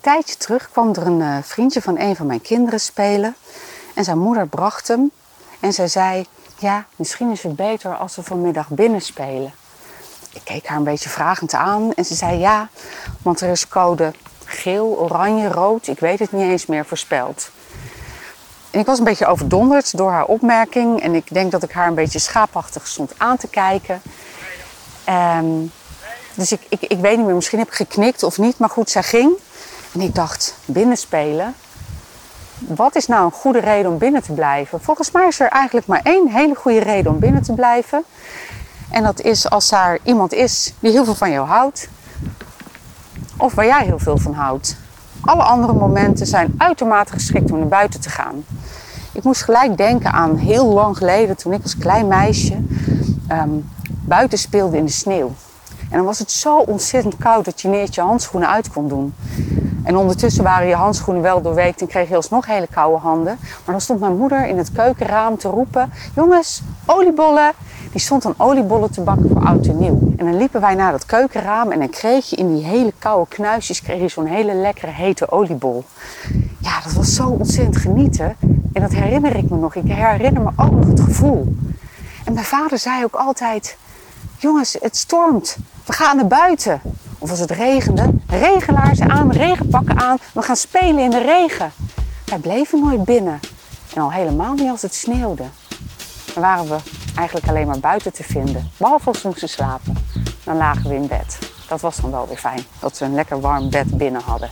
tijdje terug kwam er een eh, vriendje van een van mijn kinderen spelen. En zijn moeder bracht hem. En zij zei, ja, misschien is het beter als we vanmiddag binnen spelen. Ik keek haar een beetje vragend aan en ze zei ja, want er is code geel, oranje, rood, ik weet het niet eens meer, voorspeld. En ik was een beetje overdonderd door haar opmerking en ik denk dat ik haar een beetje schaapachtig stond aan te kijken. Ehm, dus ik, ik, ik weet niet meer, misschien heb ik geknikt of niet, maar goed, zij ging. En ik dacht, binnenspelen? Wat is nou een goede reden om binnen te blijven? Volgens mij is er eigenlijk maar één hele goede reden om binnen te blijven. En dat is als daar iemand is die heel veel van jou houdt. Of waar jij heel veel van houdt. Alle andere momenten zijn uitermate geschikt om naar buiten te gaan. Ik moest gelijk denken aan heel lang geleden toen ik als klein meisje ehm, buiten speelde in de sneeuw. En dan was het zo ontzettend koud dat je niet je handschoenen uit kon doen. En ondertussen waren je handschoenen wel doorweekt en kreeg je alsnog hele koude handen. Maar dan stond mijn moeder in het keukenraam te roepen: Jongens, oliebollen! Die stond dan oliebollen te bakken voor oud en nieuw. En dan liepen wij naar dat keukenraam en dan kreeg je in die hele koude knuisjes kreeg zo'n hele lekkere hete oliebol. Ja, dat was zo ontzettend genieten. En dat herinner ik me nog. Ik herinner me ook nog het gevoel. En mijn vader zei ook altijd: Jongens, het stormt. We gaan naar buiten. Of als het regende, regenlaarzen aan, regenpakken aan. We gaan spelen in de regen. Wij bleven nooit binnen. En al helemaal niet als het sneeuwde. Dan waren we eigenlijk alleen maar buiten te vinden. Behalve als we moesten slapen. Dan lagen we in bed. Dat was dan wel weer fijn. Dat we een lekker warm bed binnen hadden.